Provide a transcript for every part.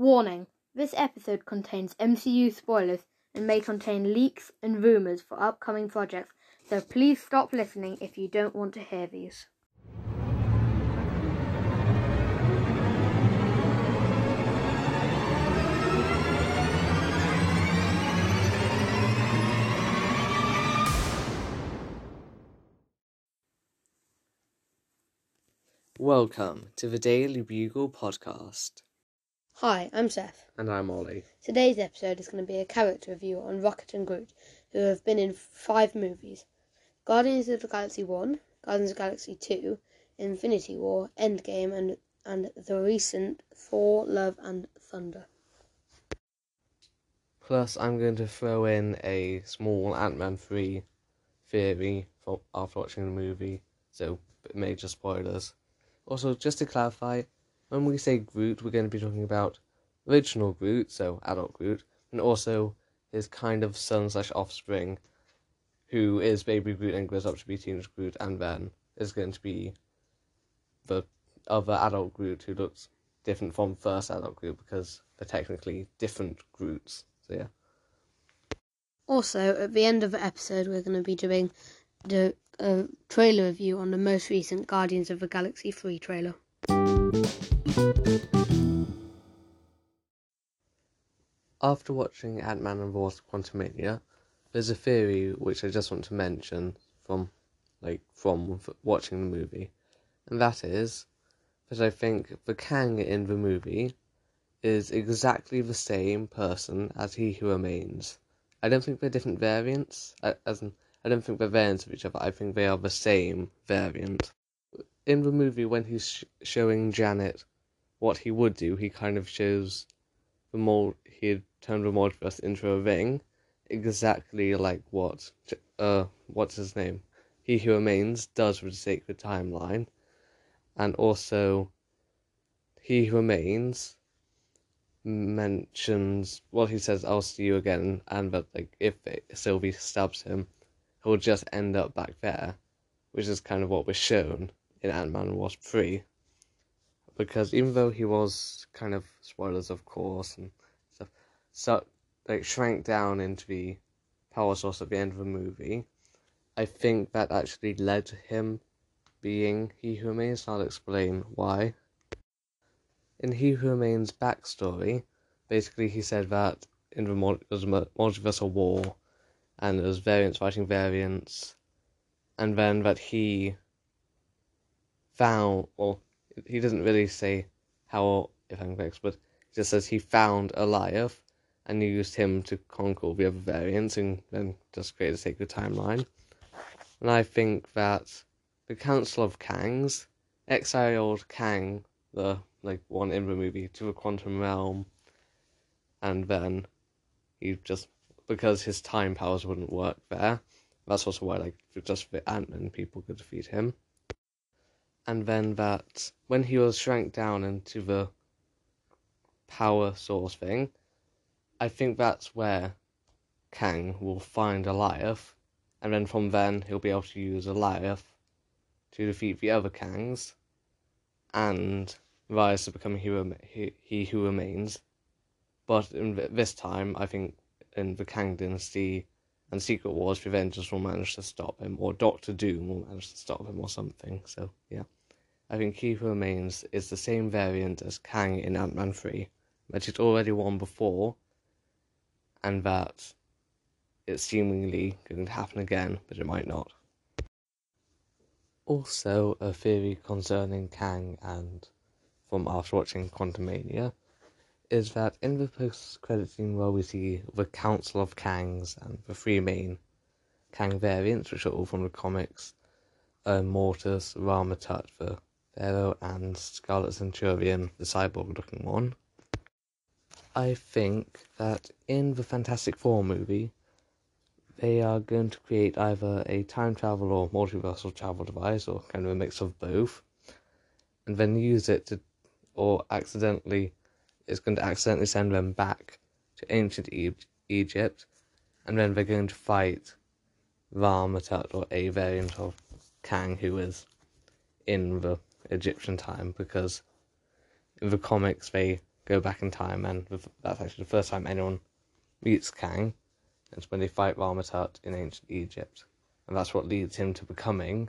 Warning this episode contains MCU spoilers and may contain leaks and rumours for upcoming projects, so please stop listening if you don't want to hear these. Welcome to the Daily Bugle podcast. Hi, I'm Seth. And I'm Ollie. Today's episode is going to be a character review on Rocket and Groot, who have been in five movies Guardians of the Galaxy 1, Guardians of the Galaxy 2, Infinity War, Endgame, and, and the recent Thor Love and Thunder. Plus, I'm going to throw in a small Ant Man 3 theory for, after watching the movie, so major spoilers. Also, just to clarify, when we say Groot, we're going to be talking about original Groot, so adult Groot, and also his kind of son slash offspring, who is baby Groot and grows up to be teenage Groot, and then is going to be the other adult Groot who looks different from first adult Groot because they're technically different Groots. So yeah. Also, at the end of the episode, we're going to be doing the uh, trailer review on the most recent Guardians of the Galaxy 3 trailer. After watching Ant Man and the Wasp Quantumania, there's a theory which I just want to mention from like from watching the movie, and that is that I think the Kang in the movie is exactly the same person as He Who Remains. I don't think they're different variants, as in, I don't think they're variants of each other. I think they are the same variant. In the movie, when he's sh- showing Janet what he would do, he kind of shows the mold. He had turned the multiverse into a ring, exactly like what uh what's his name, He Who Remains does with the Sacred Timeline, and also He Who Remains mentions well he says I'll see you again and that like if Sylvie stabs him he'll just end up back there which is kind of what was shown in Ant-Man and Wasp 3 because even though he was kind of spoilers of course and stuff so like shrank down into the power source at the end of the movie I think that actually led to him being He Who Remains. I'll explain why. In He Who Remains backstory, basically he said that in the multiversal war, and there was variants fighting variants, and then that he found, well, he doesn't really say how, if I'm correct, but he just says he found Alioth, and used him to conquer the other variants, and then just create a sacred timeline. And I think that the Council of Kangs exiled Kang, the like one in the movie, to the quantum realm, and then he just because his time powers wouldn't work there. That's also why like just the Ant Man people could defeat him. And then that when he was shrank down into the power source thing, I think that's where Kang will find Alioth, and then from then he'll be able to use Alioth to defeat the other Kangs, and rise to become he, he, he who remains. But in this time, I think in the Kang Dynasty and Secret Wars, Avengers will manage to stop him, or Doctor Doom will manage to stop him, or something. So, yeah. I think He Remains is the same variant as Kang in Ant Man 3, that he'd already won before, and that it's seemingly going to happen again, but it might not. Also, a theory concerning Kang and from after watching Quantumania is that in the post-credit scene where we see the Council of Kangs and the three main Kang variants, which are all from the comics, uh, Mortis, Rama-Tut, the Pharaoh, and Scarlet Centurion, the cyborg-looking one. I think that in the Fantastic Four movie, they are going to create either a time travel or multiversal travel device, or kind of a mix of both, and then use it to or accidentally it's going to accidentally send them back to ancient Egypt, and then they're going to fight Rama-Tut or a variant of Kang who is in the Egyptian time because in the comics they go back in time, and that's actually the first time anyone meets Kang. It's when they fight Rama-Tut in ancient Egypt, and that's what leads him to becoming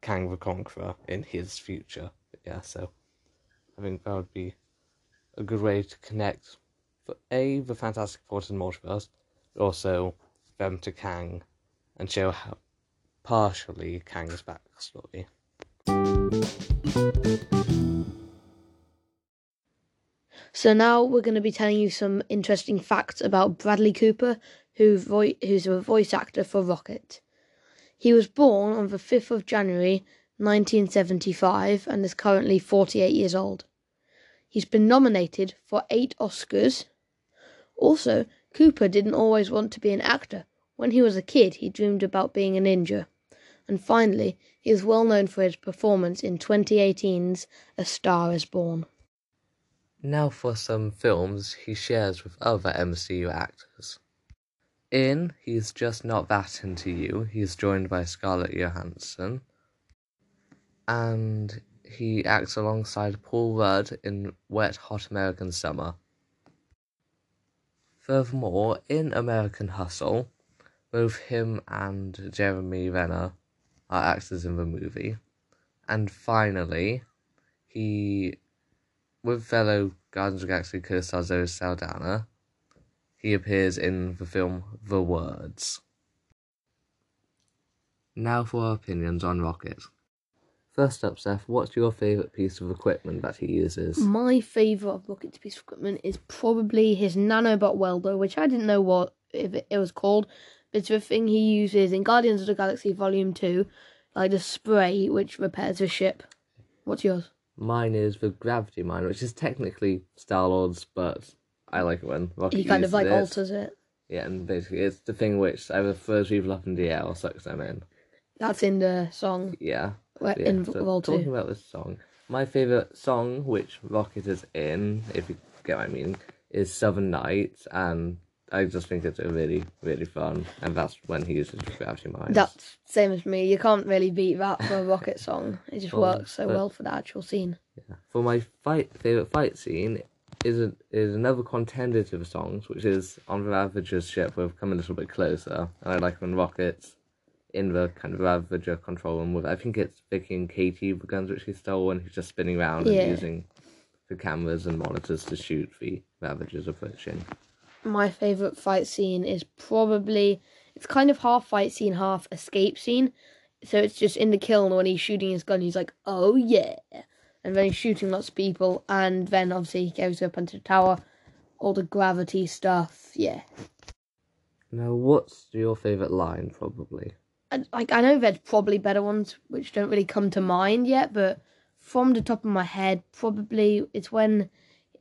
Kang the Conqueror in his future. But yeah, so I think that would be a good way to connect for a the Fantastic Four to the multiverse, also them to Kang, and show how partially Kang's backstory. So now we're going to be telling you some interesting facts about Bradley Cooper, who vo- who's a voice actor for Rocket. He was born on the 5th of January 1975 and is currently 48 years old. He's been nominated for eight Oscars. Also, Cooper didn't always want to be an actor. When he was a kid, he dreamed about being a ninja. And finally, he is well known for his performance in 2018's A Star is Born. Now for some films he shares with other MCU actors. In He's Just Not That Into You, he's joined by Scarlett Johansson. And he acts alongside Paul Rudd in Wet Hot American Summer. Furthermore, in American Hustle, both him and Jeremy Renner are actors in the movie. And finally, he with fellow Guardians of the Galaxy co-star Zoe Saldana, he appears in the film The Words. Now for our opinions on Rocket. First up, Seth, what's your favourite piece of equipment that he uses? My favourite Rocket's piece of equipment is probably his nanobot welder, which I didn't know what if it was called. It's the thing he uses in Guardians of the Galaxy Volume Two, like the spray which repairs a ship. What's yours? Mine is the Gravity Mine, which is technically Star Lord's, but I like it when Rocket He kind of like it. alters it. Yeah, and basically it's the thing which either throws people up in the air or sucks them in. That's in the song Yeah. where- Yeah, in so Vol talking about this song, my favorite song, which Rocket is in, if you get what I mean, is Southern Nights, and I just think it's a really, really fun, and that's when he uses Gravity Mines. That's same as me. You can't really beat that for a Rocket song. It just works so well for the actual scene. Yeah. For my fight favorite fight scene is a, is another contender to the songs, which is on the Ravager's ship. We've come a little bit closer, and I like when Rocket's in the kind of Ravager control room with I think it's Vicky and Katie, the guns which he stole, and he's just spinning around Yeah. and using the cameras and monitors to shoot the Ravagers approaching. My favorite fight scene is probably it's kind of half fight scene, half escape scene. So it's just in the Kyln when he's shooting his gun, he's like, "Oh yeah," and then he's shooting lots of people, and then obviously he goes up into the tower, all the gravity stuff. Yeah, Now, what's your favorite line? Probably. and, like I know there's probably better ones which don't really come to mind yet, but from the top of my head, probably it's when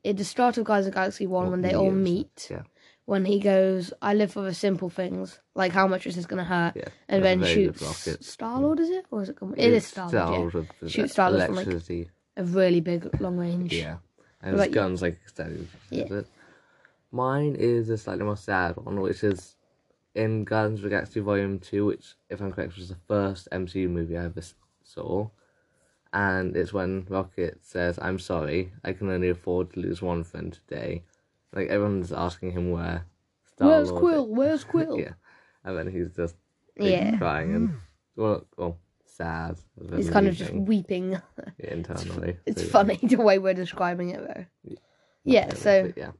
at the start of Guys of Galaxy One when they all meet. Yeah. When he goes, I live for the simple things, like how much is this going to hurt, Yeah. and then a very good shoots. Star Lord, is it? Or is it? Com- it is Star Lord, yeah. Star-Lord the Shoot Star-Lord from, like, electricity. A really big long range. Yeah. And his about you? guns like extended. Yeah. It. Mine is a slightly more sad one, which is in Guardians of the Galaxy Volume 2, which, if I'm correct, was the first MCU movie I ever saw. And it's when Rocket says, I'm sorry, I can only afford to lose one friend today. Like, everyone's asking him where Where's Star-Lord Quill? Where's Quill? yeah. And then he's just like, Yeah. crying and, well, well sad. He's kind of just weeping weeping. internally. It's So, yeah. funny the way we're describing it though. Not Yeah, really, so but yeah.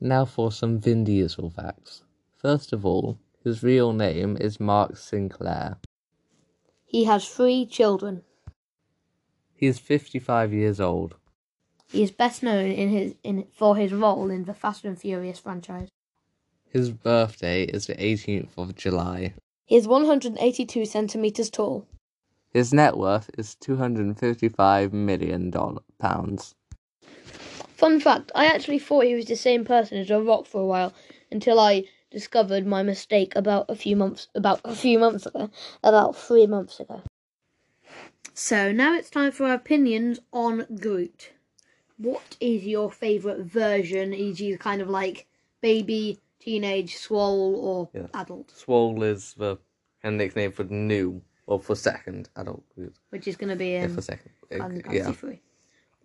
Now for some Vin Diesel facts. First of all, his real name is Mark Sinclair. he has three children. He is 55 years old. He is best known in his in for his role in the Fast and Furious franchise. His birthday is the 18th of July. He is 182 centimeters tall. His net worth is 255 million pounds. Fun fact: I actually thought he was the same person as The Rock for a while until I discovered my mistake about a few months about a few months ago, about three months ago. So now it's time for our opinions on Groot. What is your favourite version, e.g., kind of like baby, teenage, swole, or Yeah. adult, Swole is the kind of nickname for new, or for second adult Groot. which is going to be Yeah, for second. Guardians of the yeah. Three.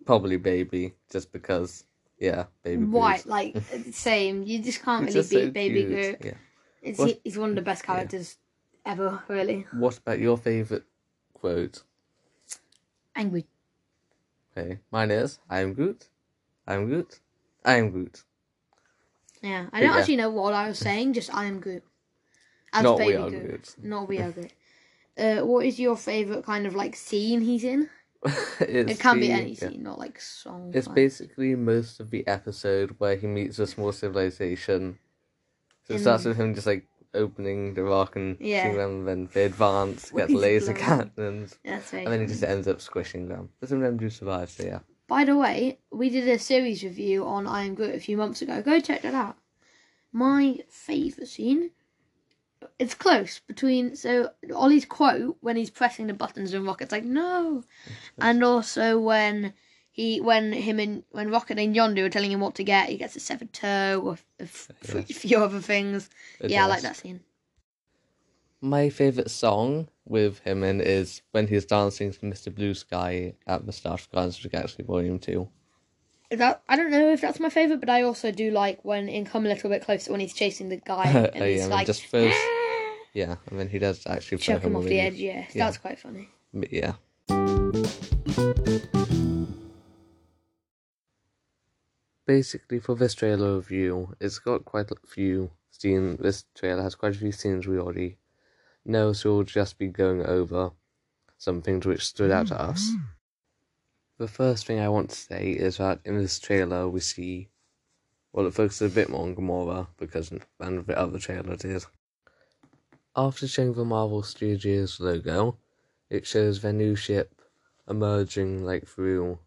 Probably Baby, just because, yeah, Baby Why? Groot. Like same. You just can't really just so beat Baby cute, Groot. Yeah. It's What- he's one of the best characters ever. Really What about your favourite quote? Angry. Okay, mine is I am Groot. I am Groot. I am Groot. Yeah, I don't Yeah. actually know what I was saying. Just I am Groot. As Not Baby we are Groot. Groot. Not we are Groot. Uh, what is your favorite kind of like scene he's in? It can be the- any yeah. scene, not like song. It's like- basically most of the episode where he meets a small civilization. So it starts with him just like opening the rock and Yeah. shooting them, and then they advance, get the laser blowing. cannons, That's very and then he just ends up squishing them. But some of them do survive, so yeah. By the way, we did a series review on I Am Groot a few months ago. Go check that out. My favourite scene. It's close between so Ollie's quote when he's pressing the buttons and Rocket's like no, and also when he when him and when Rocket and Yondu are telling him what to get, he gets a severed toe or a f- Yes. few other things. It yeah, I like that scene. My favourite song with him in is when he's dancing to Mr. Blue Sky at of Guardians of the Galaxy Volume 2. That I don't know if that's my favourite, but I also do like when in Come a Little Bit Closer when he's chasing the guy oh, and Oh, he's yeah, like just throws- ah! Yeah, and then he does actually chuck him him off the edge. Yeah, Yeah. that's quite funny. But yeah. Basically, for this trailer review, it's got quite a few scenes. This trailer has quite a few scenes we already know, so we'll just be going over some things which stood out to us. Mm-hmm. The first thing I want to say is that in this trailer we see, well, it focuses a bit more on Gamora because than the other trailer did. After showing the Marvel Studios logo, it shows their new ship emerging like through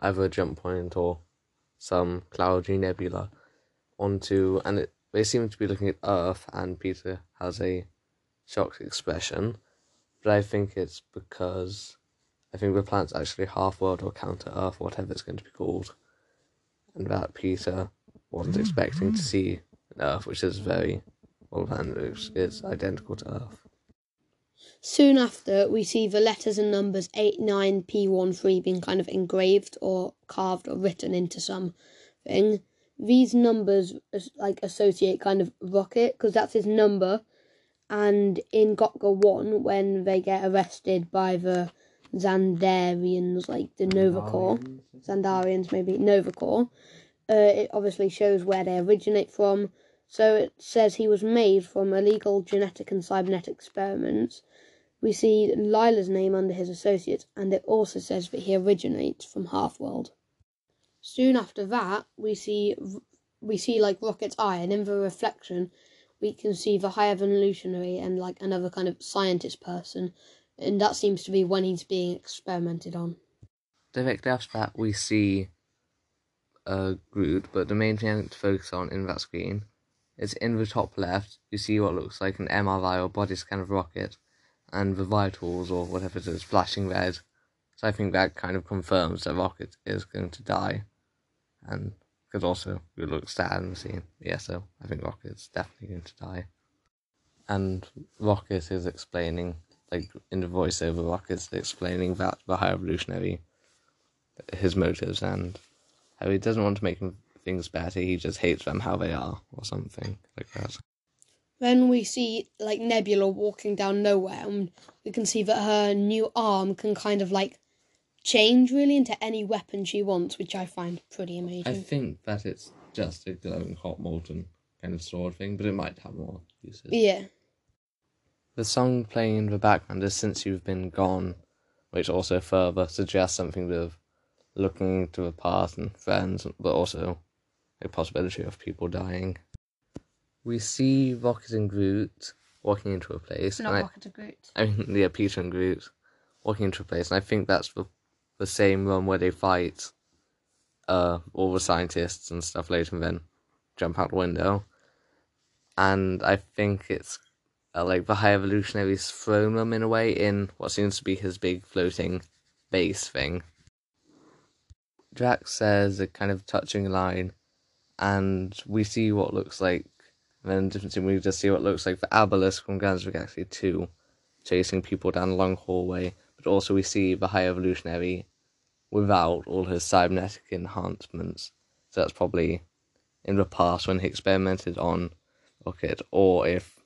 either a jump point or some cloudy nebula onto and it, they seem to be looking at Earth and Peter has a shocked expression. But I think it's because I think the planet's actually half world or counter Earth, whatever it's going to be called. And that Peter wasn't expecting to see Earth which is very well and is identical to Earth. Soon after, we see the letters and numbers 8, 9, P13 being kind of engraved or carved or written into something. These numbers like associate kind of Rocket because that's his number. And in Gotga 1, when they get arrested by the Xandarians, like the Nova Corps, Xandarians maybe, Nova Corps, uh, it obviously shows where they originate from. So it says he was made from illegal genetic and cybernetic experiments. We see Lylla's name under his associates, and it also says that he originates from Half-World. Soon after that, we see we see like Rocket's eye, and in the reflection, we can see the High Evolutionary and like another kind of scientist person, and that seems to be when he's being experimented on. Directly after that, we see uh, Groot, but the main thing I want to focus on in that screen is in the top left, you see what looks like an MRI or body scan of Rocket, and the vitals or whatever it is flashing red. So I think that kind of confirms that Rocket is going to die, and because also it looks sad in the scene. Yeah, so I think Rocket's definitely going to die. And Rocket is explaining, like in the voiceover, Rocket's explaining that the High Evolutionary his motives and how he doesn't want to make things better. He just hates them how they are, or something like that. Then we see like Nebula walking down Knowhere, and we can see that her new arm can kind of like change really into any weapon she wants, which I find pretty amazing. I think that it's just a glowing hot molten kind of sword thing, but it might have more uses. Yeah. The song playing in the background is Since You've Been Gone, which also further suggests something with looking to the past and friends, but also a possibility of people dying. We see Rocket and Groot walking into a place. Not and I- Rocket or Groot. I mean, yeah, Peter and Groot walking into a place, and I think that's the the same one where they fight uh all the scientists and stuff later, and then jump out the window. And I think it's uh, like the High Evolutionary's thrown them in a way in what seems to be his big floating base thing. Jack says a kind of touching line, and we see what looks like. And then different scene, we just see what looks like the Obelisk from Guardians of the Galaxy 2 chasing people down a long hallway, but also we see the High Evolutionary without all his cybernetic enhancements. So that's probably in the past when he experimented on Rocket, or if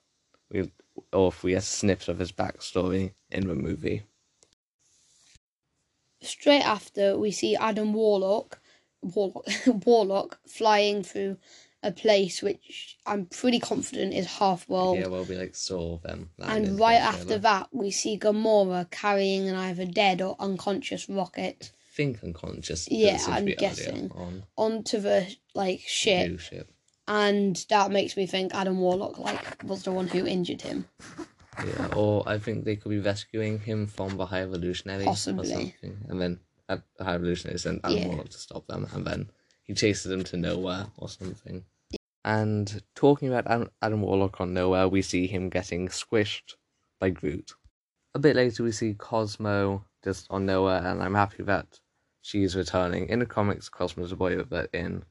we or if we get snips of his backstory in the movie. Straight after, we see Adam Warlock, Warlock, Warlock flying through a place which I'm pretty confident is half world. Yeah, well, we like saw them. and right after that, we see Gamora carrying an either dead or unconscious rocket think unconscious. Yeah, it seems to I'm guessing. on onto the like ship, new ship. and that makes me think Adam Warlock like was the one who injured him. Yeah, or I think they could be rescuing him from the High Evolutionary Possibly. or something, and then uh, the High Evolutionary sent Adam Yeah. Warlock to stop them, and then he chases them to Knowhere or something. And talking about Adam, Adam Warlock on Knowhere, we see him getting squished by Groot. A bit later, we see Cosmo just on Knowhere, and I'm happy that she's returning in the comics. Cosmo's a boy, but in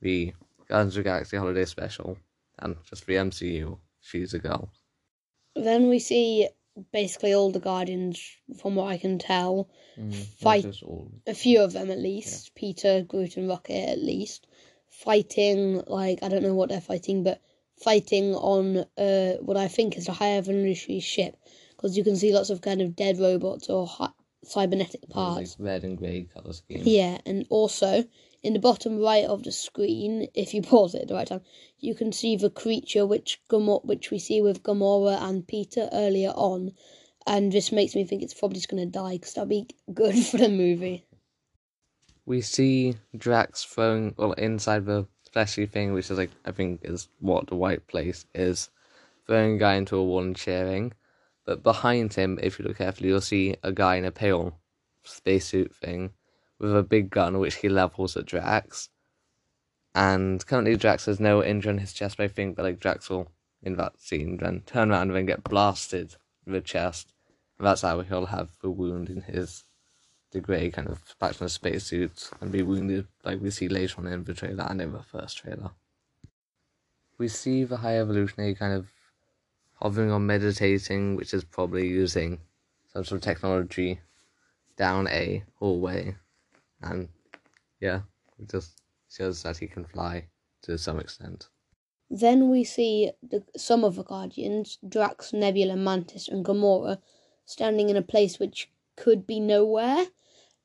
the Guardians of the Galaxy Holiday Special and just the MCU, she's a girl. Then we see basically all the Guardians, from what I can tell, mm, Fight- all. a few of them at least, Peter, Groot, and Rocket at least, fighting like I don't know what they're fighting, but fighting on uh what I think is a high evolutionary ship, because you can see lots of kind of dead robots or hi- cybernetic parts. Like red and grey colour scheme. Yeah, and also in the bottom right of the screen, if you pause it at the right time, you can see the creature which Gamora, which we see with Gamora and Peter earlier on, and this makes me think it's probably just gonna die because that'd be good for the movie. We see Drax throwing well inside the fleshy thing, which is like I think is what the white place is, throwing a guy into a wall and cheering. But behind him, if you look carefully, you'll see a guy in a pale spacesuit thing with a big gun which he levels at Drax. And currently Drax has no injury on his chest, but I think that like Drax will in that scene then turn around and then get blasted in the chest. And that's how he'll have the wound in his the grey kind of back from the spacesuit and be wounded like we see later on in the trailer and in the first trailer. We see the high evolutionary kind of hovering or meditating, which is probably using some sort of technology down a hallway. And yeah, it just shows that he can fly to some extent. Then we see the, some of the Guardians, Drax, Nebula, Mantis, and Gamora, standing in a place which could be Knowhere.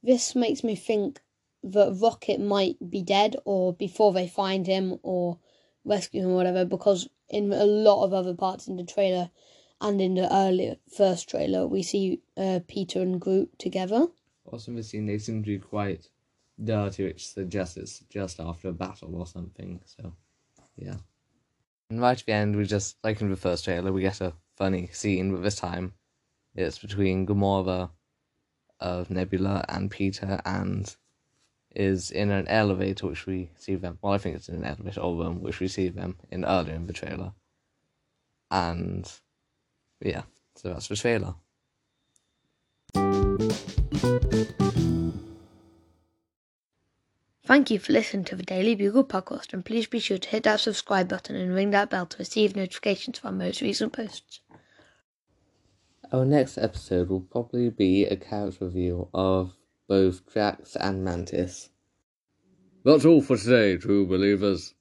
This makes me think that Rocket might be dead, or before they find him, or rescue him, or whatever, because in a lot of other parts in the trailer and in the earlier first trailer, we see uh, Peter and Groot together. Also, scene, they seem to be quite dirty, which suggests it's just after a battle or something. So, yeah. And right at the end, we just, like in the first trailer, we get a funny scene, but this time it's between Gamora of Nebula and Peter, and is in an elevator, which we see them. Well, I think it's in an elevator or room, which we see them in earlier in the trailer. And yeah, so that's the trailer. Thank you for listening to the Daily Bugle podcast, and please be sure to hit that subscribe button and ring that bell to receive notifications of our most recent posts. Our next episode will probably be a character review of both Drax and Mantis. That's all for today, true believers.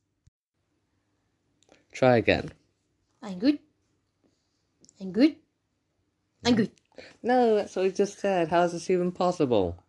Try again. I'm good. I'm good. I'm good. No, that's what we just said. How is this even possible?